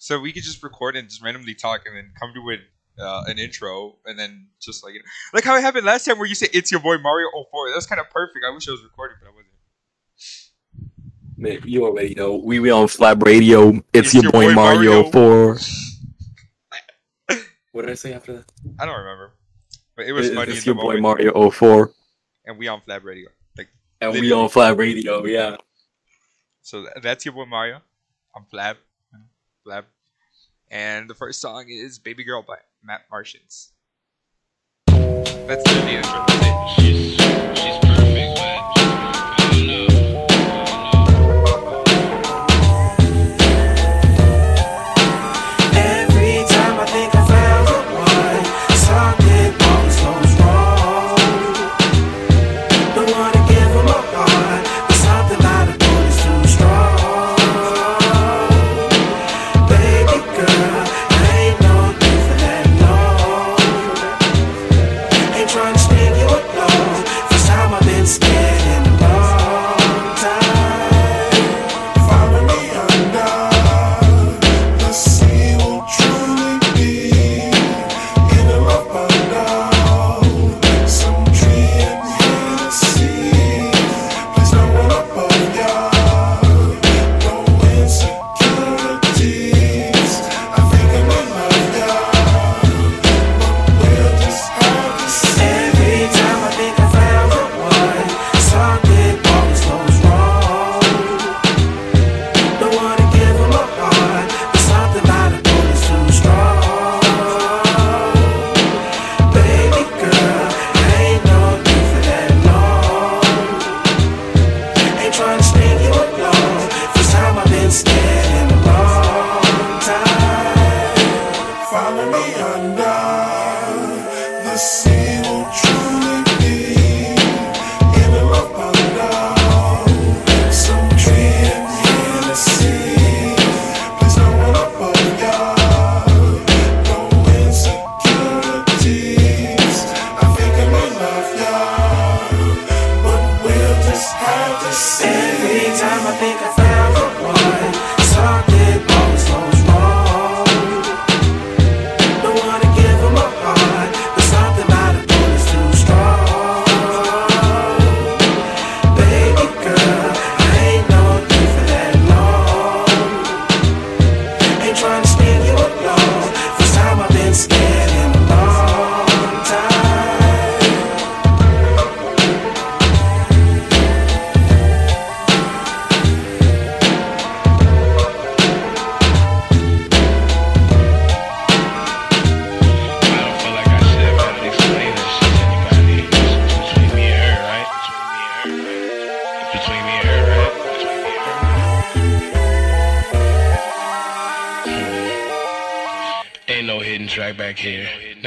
So we could just record and just randomly talk and then come to uh, an intro and then just like you know, like how it happened last time where you said it's your boy Mario 04. That was kind of perfect. I wish I was recording, but I wasn't. Man, you already know. We we on Flab Radio. It's, it's your, your, boy, boy Mario, 4. what did I say after that? I don't remember. But it was it, funny. It's your boy moment. Mario 04. And we on Flab Radio. Like And literally. we on Flab Radio, yeah. So that's your boy Mario. I'm Flab. And the first song is Baby Girl by Matt Martians. That's the intro. She's, she's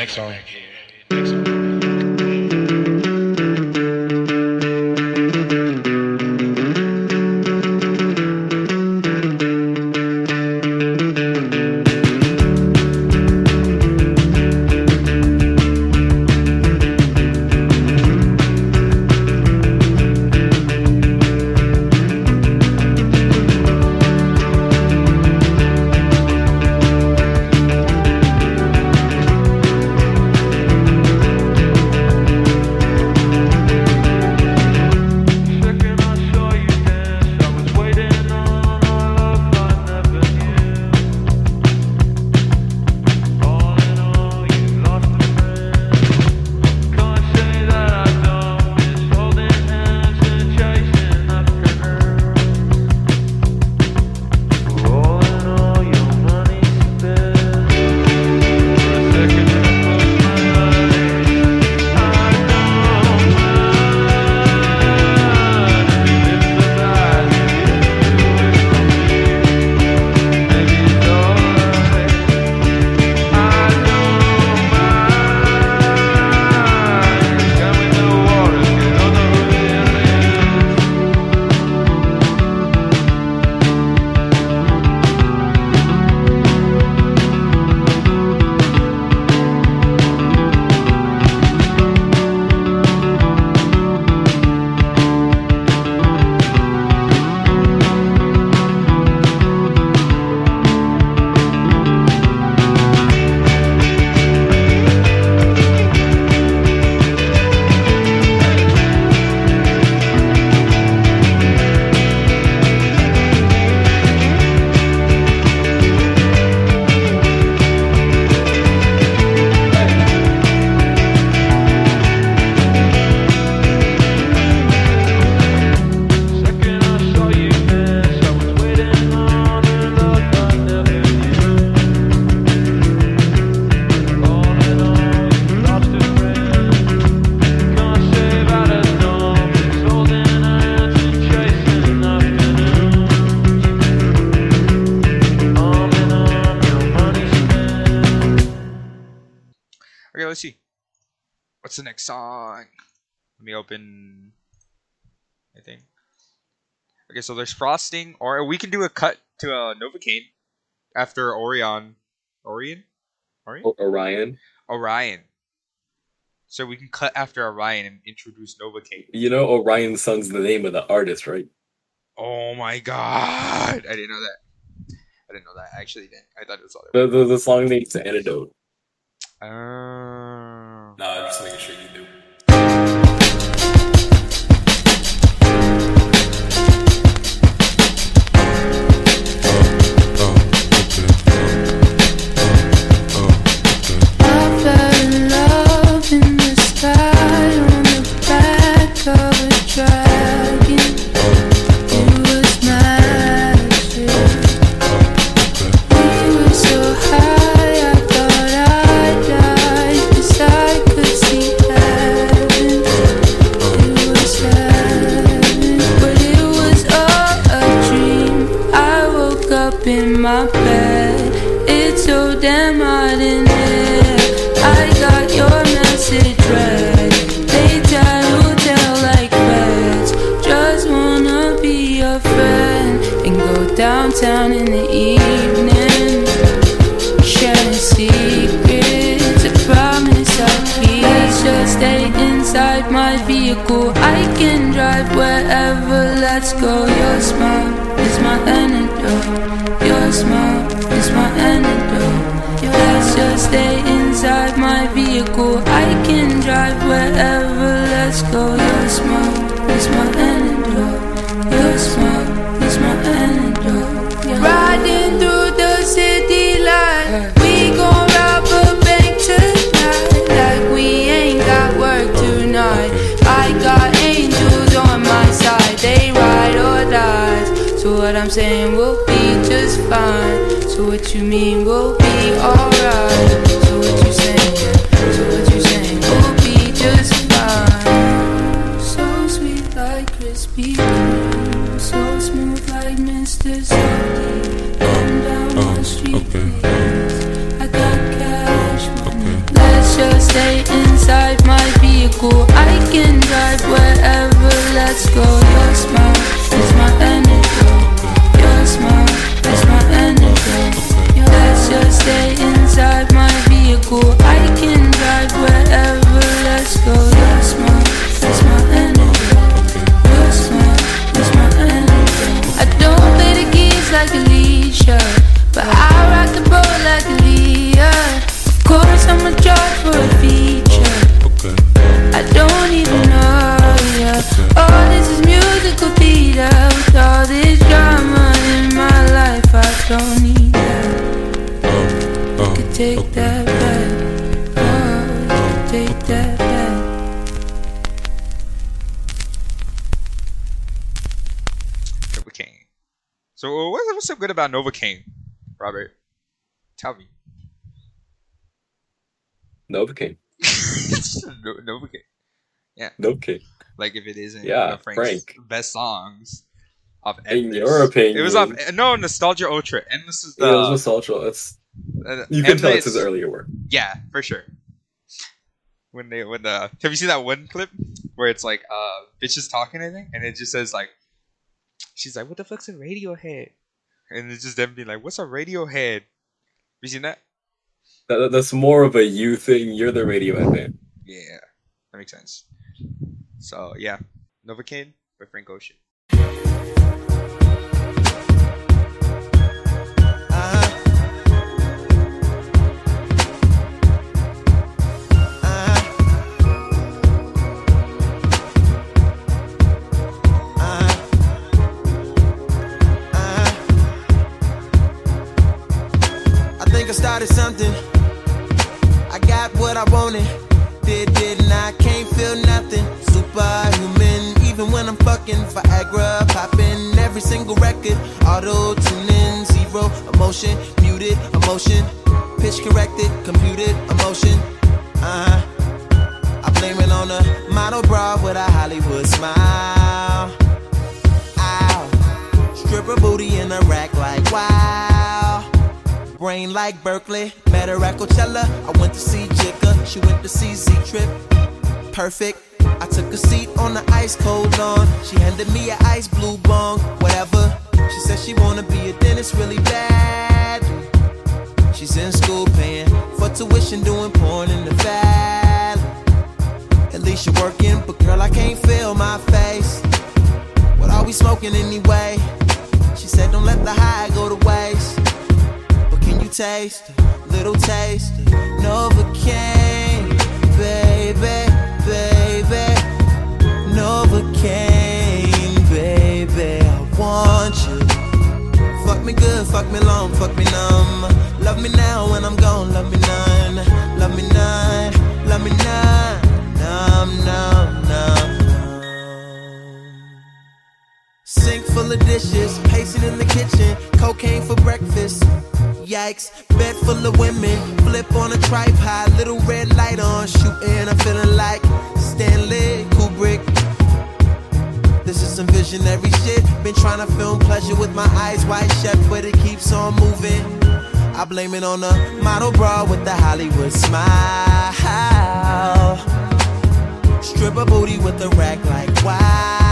Next song. What's the next song? Let me open. I think. Okay, so there's frosting, or we can do a cut to uh, Novacane after Orion. Orion? Orion? O- Orion. Orion. So we can cut after Orion and introduce Novacane. You know Orion Sun's the name of the artist, right? Oh my god! I didn't know that. I didn't know that. I actually didn't. I thought it was other. The the, the song name's Antidote. Oh. No, I'm just making So what you mean we'll be alright. So what you saying? So what you saying We'll be just fine. So sweet like Kreme. So smooth like Mr. Softee. Come down my oh, street, please. I got cash money. Let's just stay inside my vehicle. I about Novacane, Robert? Tell me. Novacane. no, Novacane. Yeah. Novacane. Like if it isn't Yeah, one of Frank's Frank. best songs of In Endless. your opinion. It was off no Nostalgia Ultra. Endless is the Yeah, it was nostalgia. It's uh, you can tell it's his earlier work. Yeah, for sure. When they when the have you seen that one clip where it's like uh bitches talking I think and it just says like she's like what the fuck's a Radiohead and it's just them being like what's a Radiohead? Have you seen that? That, that- that's more of a you thing. You're the Radiohead man. Yeah, that makes sense. So yeah, Novacane by Frank Ocean. I started something. I got what I wanted. Did, didn't I? Can't feel nothing. Superhuman, even when I'm fucking Viagra, popping every single record. Auto tuning, zero emotion, muted emotion, pitch corrected, computed emotion. Uh huh. I blame it on a model bra with a Hollywood smile. Ow. Stripper booty in a rack like wow. Brain like Berkeley. Met her at Coachella. I went to see Jigga. She went to see Z Trip. Perfect. I took a seat on the ice cold lawn. She handed me an ice blue bong, whatever. She said she wanna be a dentist really bad. She's in school paying for tuition, doing porn in the valley. At least you're working, but girl, I can't feel my face. What are we smoking anyway? She said, Don't let the high go to waste. Taste little taste Novacane, baby, baby? Novacane, baby, I want you. Fuck me good, fuck me long, fuck me numb. Love me now when I'm gone, love me none. Love me none, love me none. Numb, numb, numb. Sink full of dishes, pacing in the kitchen, cocaine for breakfast. Yikes, bed full of women, flip on a tripod, little red light on, shooting. I'm feeling like Stanley Kubrick. This is some visionary shit. Been trying to film pleasure with my eyes wide shut, but it keeps on moving. I blame it on the model bra with the Hollywood smile. Stripper booty with a rack like wow.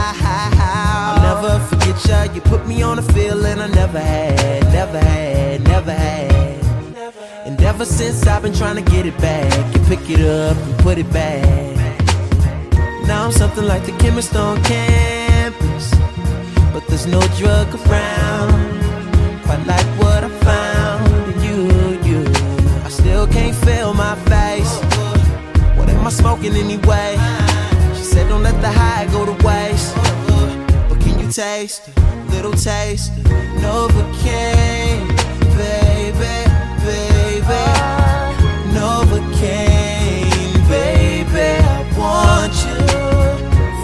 Never forget ya. You put me on a feeling I never had, never had, never had. And ever since I've been trying to get it back, you pick it up and put it back. Now I'm something like the chemist on campus, but there's no drug around. Quite like what I found in you, you. I still can't feel my face. What am I smoking anyway? She said, Don't let the high go to waste. Taste little taste Novacane, baby, baby? Novacane, baby, I want you.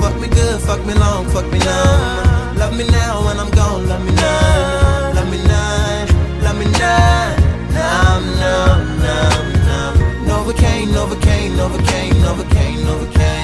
Fuck me good, fuck me long, fuck me numb. Love me now when I'm gone, love me none, love me none, love me none. Numb, numb, numb, numb. Novacane, Novacane, Novacane, Novacane, Novacane.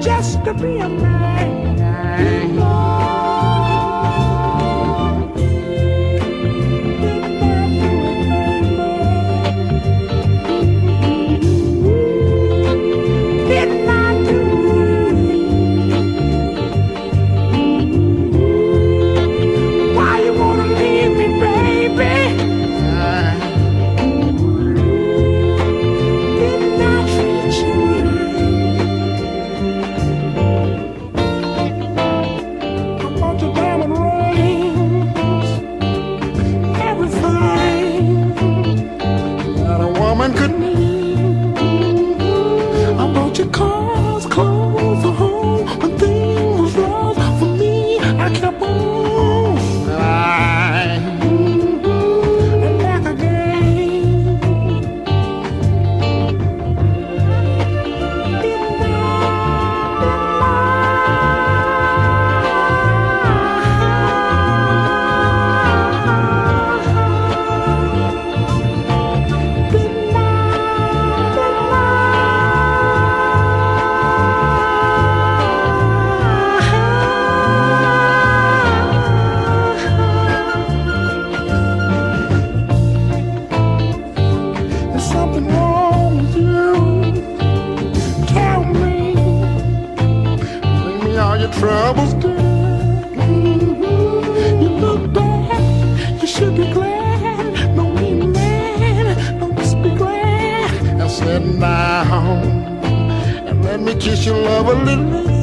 just to be a man. was good. You look bad. You should be glad. No mean man. No just be glad. Now sit down and let me kiss your love a little.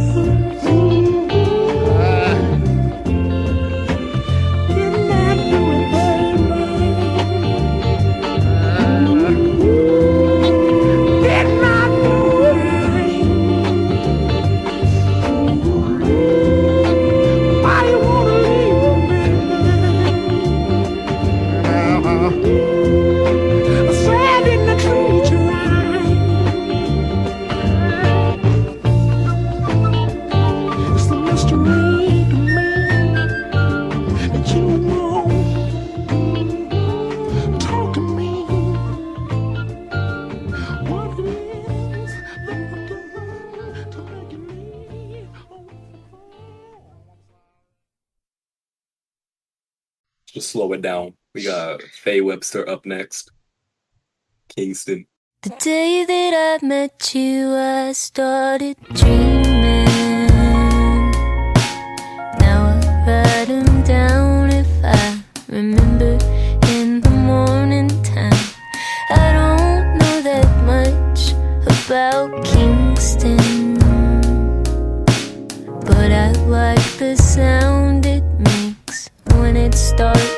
slow it down. We got Faye Webster up next. Kingston. The day that I met you, I started dreaming. Now I write them down if I remember in the morning time. I don't know that much about Kingston, but I like the sound it makes when it starts.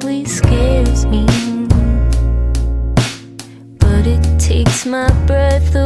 Slightly scares me. But it takes my breath away.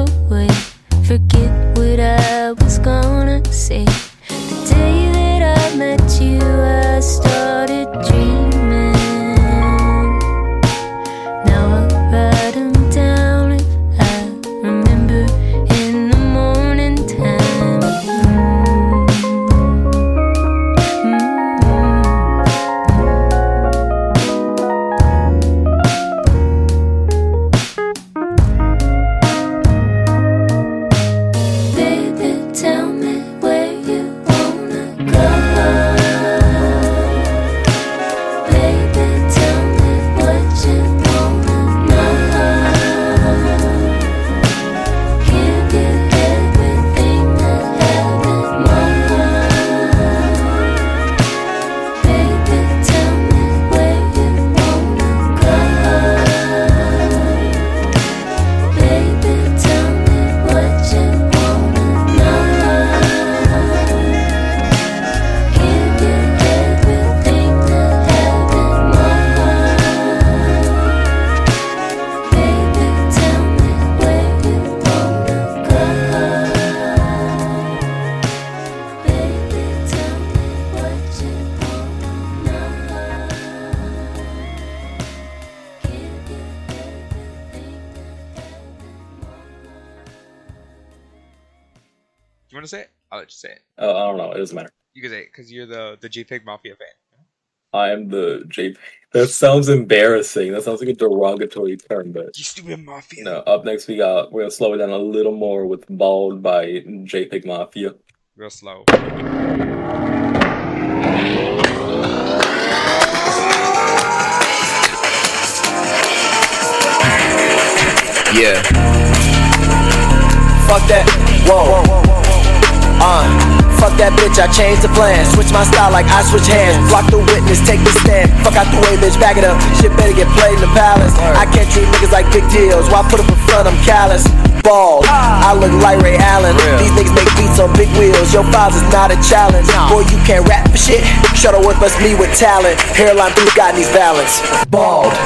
Want to say it? I'll let you say it. Uh, I don't know. It doesn't matter. You can say it because you're the the JPEG Mafia fan. I am the JP. That sounds embarrassing. That sounds like a derogatory term, but You stupid Mafia. no. Up next, we got we're gonna slow it down a little more with "Bald" by JPEG Mafia. Real slow. Yeah. Fuck that. Whoa. Uh. Fuck that bitch, I changed the plan. Switch my style like I switch hands. Block the witness, take the stand. Fuck out the way, bitch, back it up. Shit better get played in the palace. I can't treat niggas like big deals. Why put up in front, I'm callous. Bald, I look like Ray Allen. These niggas make beats on big wheels. Your files is not a challenge. Boy, you can't rap for shit. Shuttleworth must me with talent. Hairline through God needs balance. Bald. a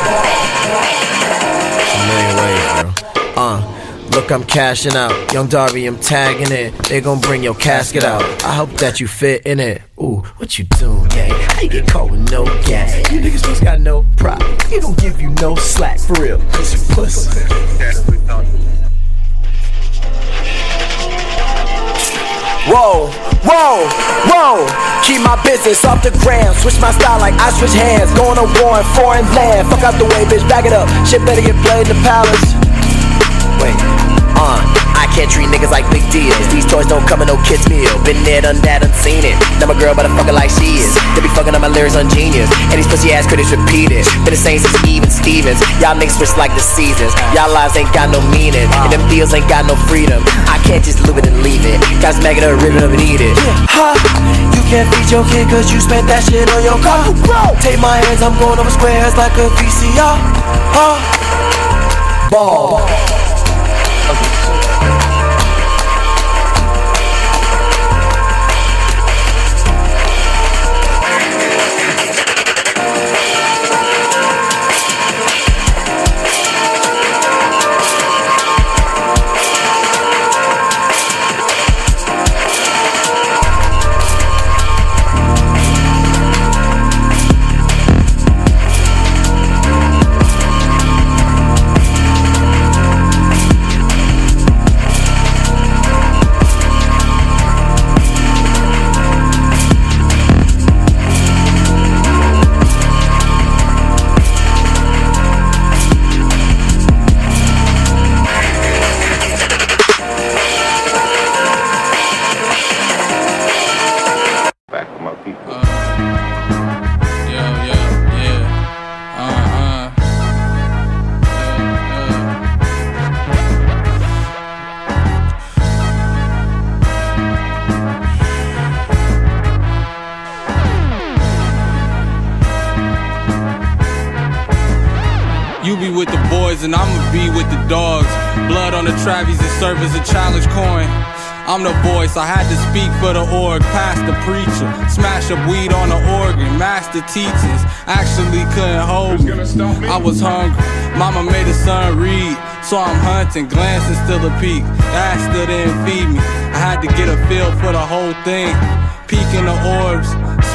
million ways, bro. Uh, look, I'm cashing out. Young Darby, I'm tagging it. They gon' bring your casket out. I hope that you fit in it. Ooh, what you doing, gang? How you get caught with no gas? You niggas just got no pride. He don't give you no slack for real. Cause you pussy. Whoa, whoa, whoa. Keep my business off the ground. Switch my style like I switch hands. Going to war in foreign land. Fuck out the way, bitch. Back it up. Shit better get played in the palace. Wait, uh, I can't treat niggas like big deals. These toys don't come in no kids meal. Been there, done that, done seen it. Now my girl, but I fuck her like she is. They be fucking on my lyrics on genius. And these pussy ass critics repeat it. Been the same since even Stevens. Y'all niggas switch like the seasons. Y'all lives ain't got no meaning. And them deals ain't got no freedom. I can't just live it and leave it. Guys make it up, rip it up and eat it. Ha! You can't feed your kid cause you spent that shit on your car. Take my hands, I'm going over squares like a VCR. Huh? Ball. With the dogs. Blood on the Travis and serve as a challenge coin. I'm the voice, I had to speak for the org, past the preacher. Smash up weed on the organ, master teachers. Actually couldn't hold me. I was hungry. Mama made the son read, so I'm hunting, glancing still a peek. Dad still didn't feed me. I had to get a feel for the whole thing. Peek in the orbs,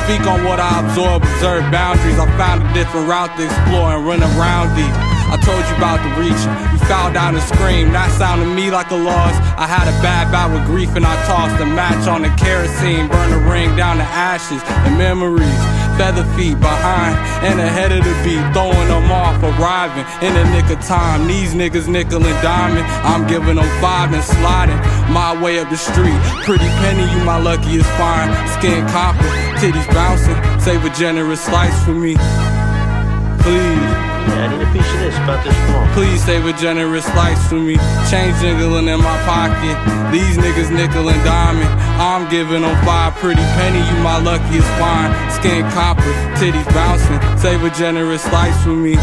speak on what I absorb, observe boundaries. I found a different route to explore and run around these. I told you about the reaching. You foul down and screamed. That sounded me like a loss. I had a bad bout with grief and I tossed a match on the kerosene. Burned the ring down to ashes and memories. Feather feet behind and ahead of the beat. Throwing them off, arriving in the nick of time. These niggas nickel and diamond. I'm giving them five and sliding my way up the street. Pretty penny, you my luckiest find. Skin copper, titties bouncing. Save a generous slice for me. Please. About this. Please save a generous slice for me. Change jiggling in my pocket. These niggas nickel and diamond. I'm giving them five pretty penny. You my luckiest wine. Skin copper, titties bouncing. Save a generous slice for me.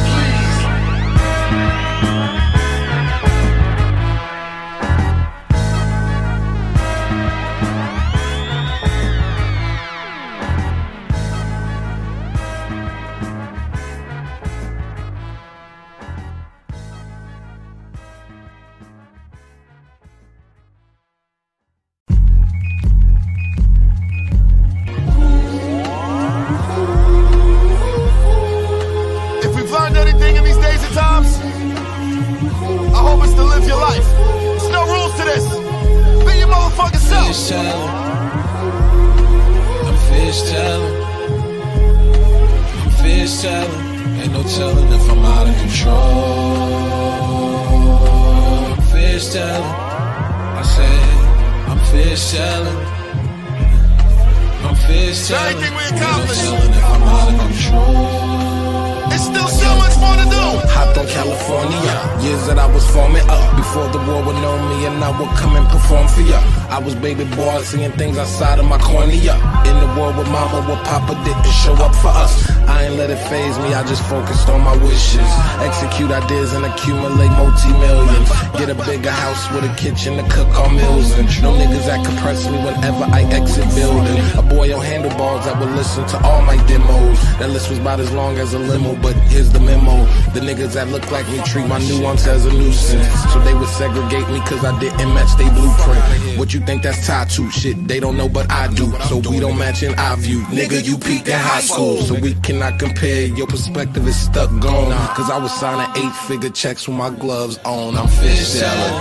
Ideas and accumulate multi millions. Get a bigger house with a kitchen to cook our meals in. No niggas that could press me whenever I exit building. A boy on handlebars that would listen to all my demos. That list was about as long as a limo, but here's the memo. The niggas that look like me treat my nuance as a nuisance. So they would segregate me cause I didn't match their blueprint. What you think that's to? Shit, they don't know, but I do. So we don't match in our view. Nigga, you peaked in high school. So we cannot compare. Your perspective is stuck gone. Cause I was signing eight figure checks with my gloves on. I'm fish selling.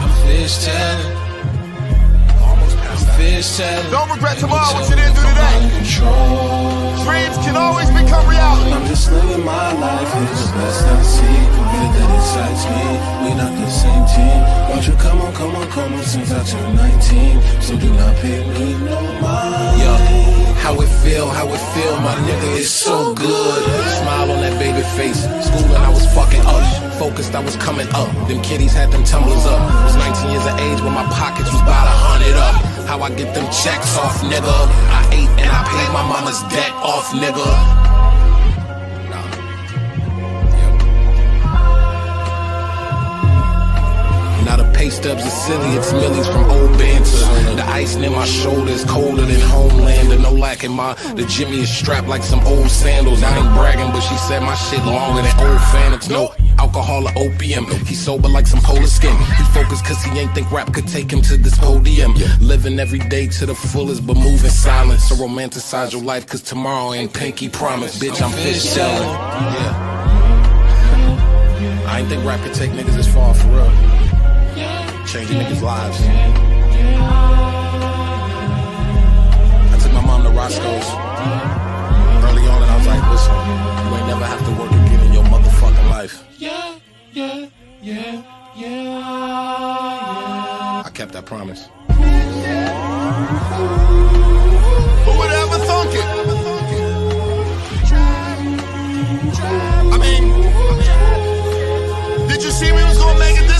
I'm fish telling. I'm fish telling. Don't regret tomorrow what you didn't do today. Dreams can always become reality. I'm just living my life, it's the best I see. Feel that excites me, we not the same team. Won't you come on, come on, come on, since I turned 19. So do not pay me no mind. Yo, how it feel, how it feel, my nigga, it's so good. Smile on that baby face. Schooling, I was fucking up. Focused, I was coming up. Them kiddies had them tumblers up. Was 19 years of age when my pockets was about a hundred up. How I get them checks off, nigga. I ate and I paid my mama's debt off, nigga. Pay stubs silly, it's millies from old banter. The ice near my shoulders colder than Homeland. And no lack in my, the Jimmy is strapped like some old sandals. I ain't bragging, but she said my shit longer than old phantoms. No alcohol or opium. He sober like some polar skin. He focused cause he ain't think rap could take him to this podium. Living every day to the fullest, but moving silent. So romanticize your life cause tomorrow ain't pinky promise. Bitch, I'm fish selling. Yeah. I ain't think rap could take niggas this far for real. Changing niggas' lives. I took my mom to Roscoe's early on and I was like, listen, you ain't never have to work again in your motherfucking life. Yeah, yeah, yeah, yeah. I kept that promise. Who would ever thunk it? I mean, did you see we was gonna make it this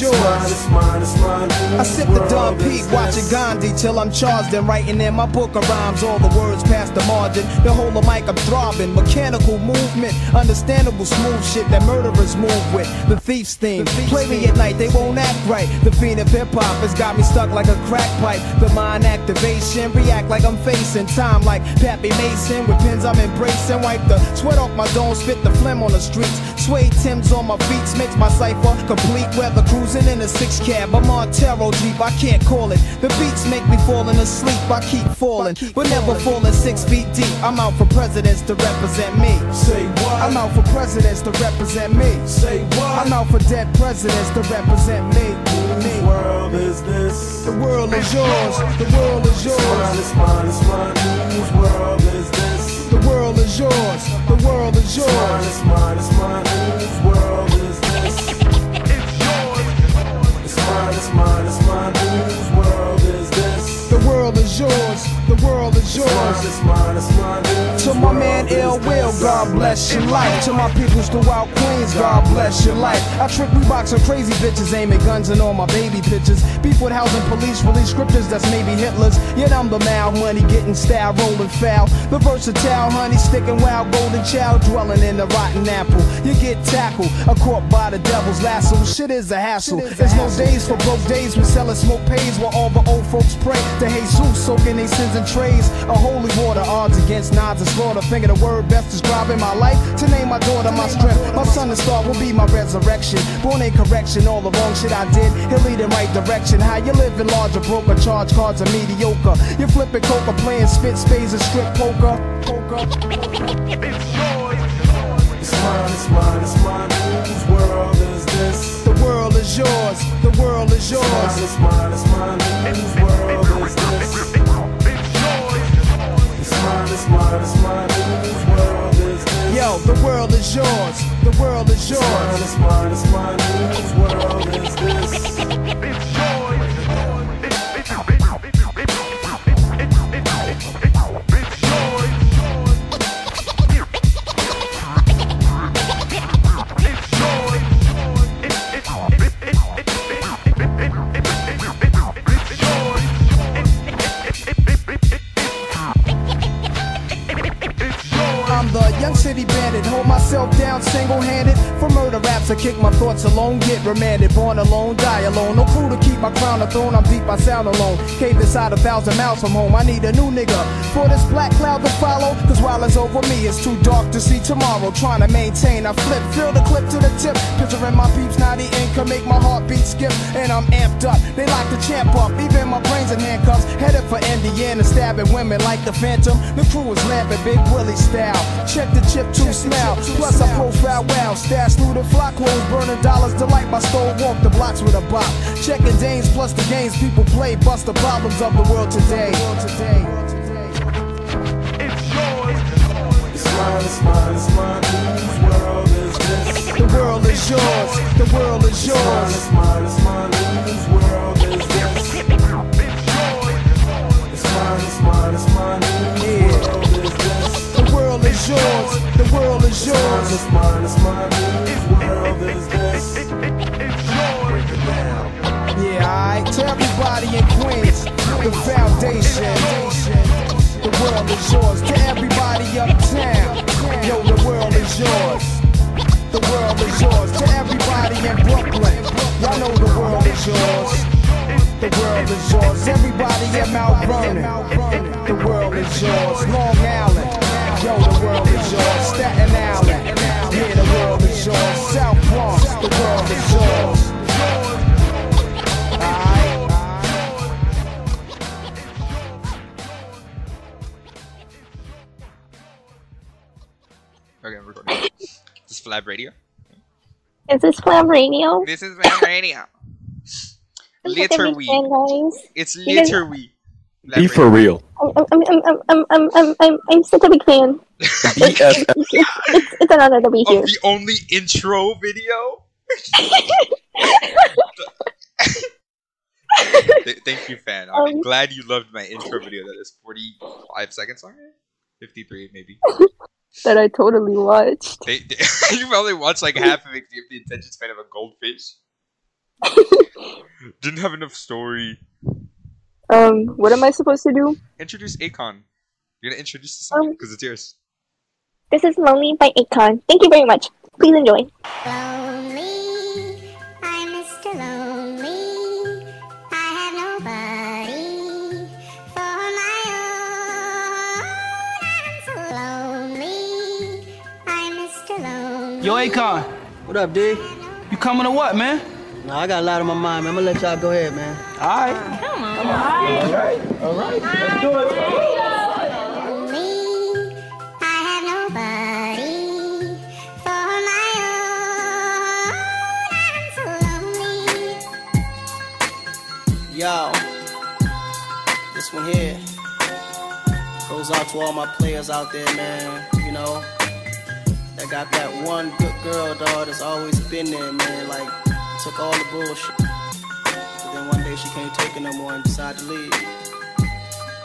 yours. It's mine, it's mine, it's mine, I sip the Don Pete, watching Gandhi till I'm charged and writing in my book of rhymes. All the words past the margin. The whole of mic I'm throbbing. Mechanical movement, understandable smooth shit that murderers move with. The thief's theme. Play me at night, they won't act right. The fiend of hip hop has got me stuck like a crack pipe. The mind activation, react like I'm facing time like Pappy Mason. With pins I'm embracing. Wipe the sweat off my dome, spit the phlegm on the streets. Suede Tim's on my feet makes my cipher complete. Weather cruising in a six cab. I'm on Taro Jeep, I can't call it. The beats make me falling asleep. I keep falling, but never falling six feet deep. I'm out for presidents to represent me. Say what? I'm out for presidents to represent me. Say what? I'm out for dead presidents to represent me. Whose world is this? The world is yours. The world is yours. It's mine, it's mine, it's mine, whose world is this? The world is yours. The world is It's mine, yours. it's mine, it's mine, whose world mine, it's mine, it's mine, whose world is this? The world is yours. The world is It's yours. mine, it's mine, it's mine, To my man Ill Will. God bless your life. To my peoples throughout Queens, God bless your life. I trick Reeboks and crazy bitches, aiming guns and all my baby pictures. Beef with housing police, release scriptures that's maybe Hitler's. Yet I'm the mal money, getting style, rolling foul. The versatile honey, sticking wild, golden child, dwelling in the rotten apple. You get tackled, a caught by the devil's lasso. Shit is a hassle. There's no days for broke days We selling smoke pays while all the old folks pray to Jesus, soaking their sins in trays. A holy water, odds against nods and slaughter. Finger the word best describing my life. To name my daughter my strength. My son and star will be my resurrection. Born in correction, all the wrong shit I did. He'll lead in right direction. How you living large or broke or charge cards are mediocre. You flipping coca, playing spit spades and strip poker. Poker. It's yours. It's mine, it's mine, it's mine, whose world is this? The world is yours. The world is yours. It's mine, it's mine, whose world is this? Yo, the world is yours. The world is yours. Smartest, smartest, smartest world is this. I kick my thoughts alone, get remanded. Born alone, die alone. No crew to keep my crown a throne, I'm deep, I sound alone. Cave inside a thousand miles from home, I need a new nigga. For this black cloud to follow, cause while it's over me, it's too dark to see tomorrow. Trying to maintain, I flip, fill the clip to the tip. Picturing my peeps, now the ink can make my heartbeat skip. And I'm amped up, they lock the champ up. Even my brains in handcuffs, headed for Indiana, stabbing women like the Phantom. The crew is lamping Big Willie style. Check the chip to smell. Plus I profile wow. Stash through the flock clothes, burning dollars. Delight my stole. Walk the blocks with a bop. Checking dames plus the games people play. Bust the problems of the world today. It's mine, it's mine, it's mine, whose world is this? The world is yours. The world is It's mine, it's mine, it's mine, whose world is this? It's mine, it's mine, it's mine, whose world is this? The world is yours. The world is It's mine, it's mine, it's mine, world is this? Yeah, alright. To everybody in Queens, the foundation. The world is yours. To everybody uptown, yo, the world is yours. The world is yours. To everybody in Brooklyn, y'all know the world is yours. The world is yours. Everybody in Mount Vernon, the world is yours. Long Island, yo, the world is yours. Staten Island, yeah, the world is yours. South Bronx, the world is yours. Okay, I'm recording. This Flab Radio. Is this Flam Radio? This is Flab Radio. Literally. guys. It's You guys- literally. Be for real. I'm, I'm, I'm, I'm, I'm, I'm, I'm, such a big fan. it's, it's, an honor to be here. The only intro video. Thank you, fan. I'm um, glad you loved my intro video. That is 45 seconds long, 53 maybe. that I totally watched. They, they, you probably watched like half of it. You have the attention span of a goldfish. Didn't have enough story. Um, what am I supposed to do? Introduce Akon. You're gonna introduce the song because it's yours. This is Lonely by Akon. Thank you very much. Please enjoy. Mr. Lonely, I have nobody for my own. I'm so lonely. I'm Mr. Lonely. Yo, Akon. What up, D? You coming to what, man? No, I got a lot on my mind, man. I'm gonna let y'all go ahead, man. All right. Come on. Come on. All right. All right. Let's do it. Lonely, I have nobody for my own. I'm so lonely. Yo, this one here goes out to all my players out there, man. You know, that got that one good girl, dog, that's always been there, man. Like, took all the bullshit. But then one day she can't take it no more and decided to leave.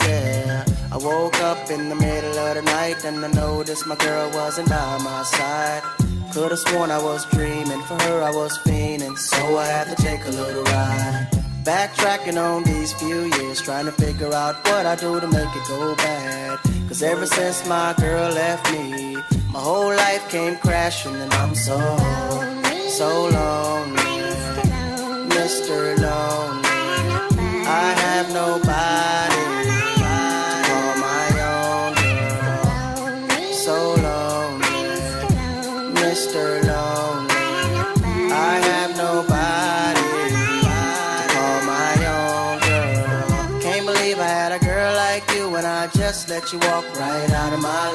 Yeah, I woke up in the middle of the night and I noticed my girl wasn't by my side. Could've sworn I was dreaming, for her I was fiending, so I had to take a little ride. Backtracking on these few years, trying to figure out what I do to make it go bad. Cause ever since my girl left me, my whole life came crashing and I'm so, so lonely. Mr. Lonely. I have nobody call my own girl. So Mr. Lonely. I have nobody call my own girl. Can't believe I had a girl like you and I just let you walk right out of my life.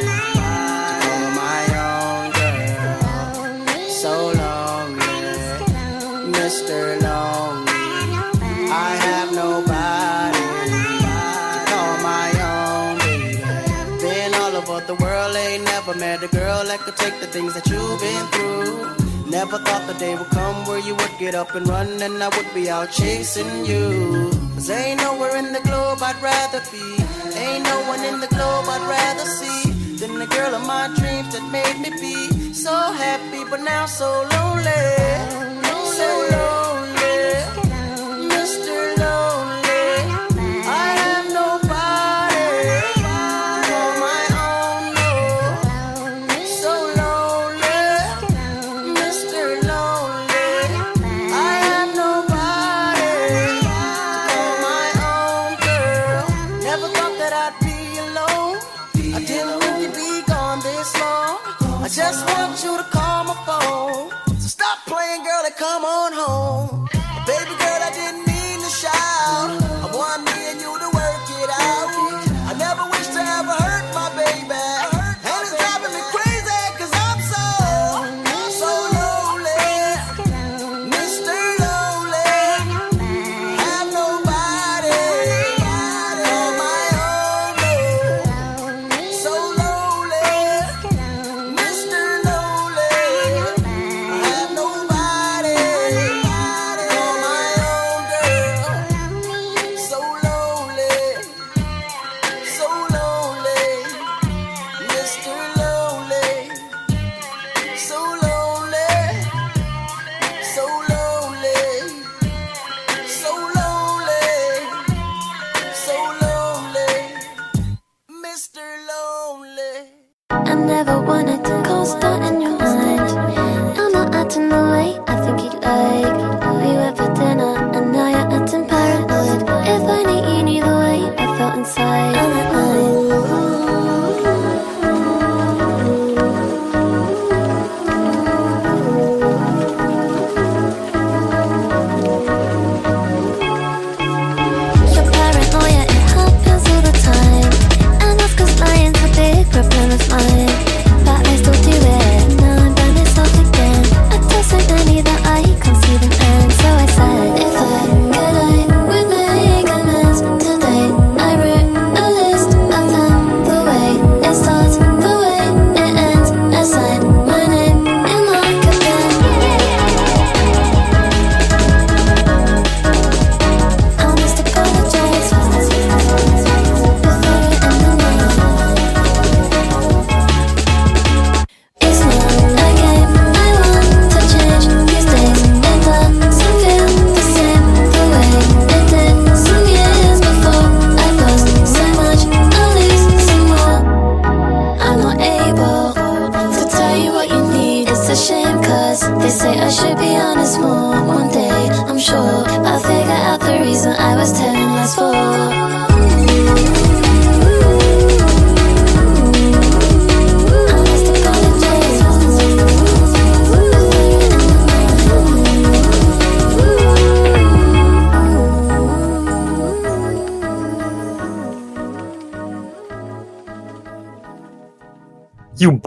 Mr. Lonely. I have nobody to call my own. Been all over the world, ain't never met a girl that could take the things that you've been through. Never thought the day would come where you would get up and run and I would be out chasing you. Cause ain't nowhere in the globe I'd rather be. Ain't no one in the globe I'd rather see than the girl of my dreams that made me be so happy, but now so lonely. So lonely.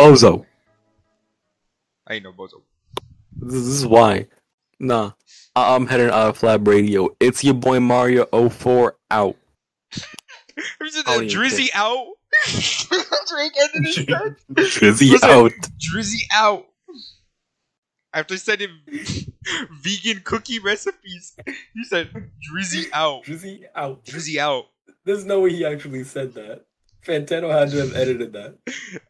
Bozo. I ain't no bozo. This this is why. Nah. I- I'm heading out of Flab Radio. It's your boy Mario 04 out. Who's it? I don't even Drizzy out. Drake ended his set. Drizzy Listen, out. Drizzy out. After sending vegan cookie recipes, he said Drizzy out. Drizzy out. Drizzy out. There's no way he actually said that. Fantano had to have edited that.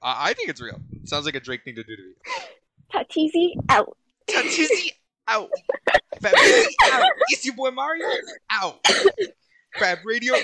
I, I think it's real. Sounds like a Drake thing to do to me. Tatizi out. Tatizi out. Fab Radio out. It's your boy Mario out. Fab Radio out.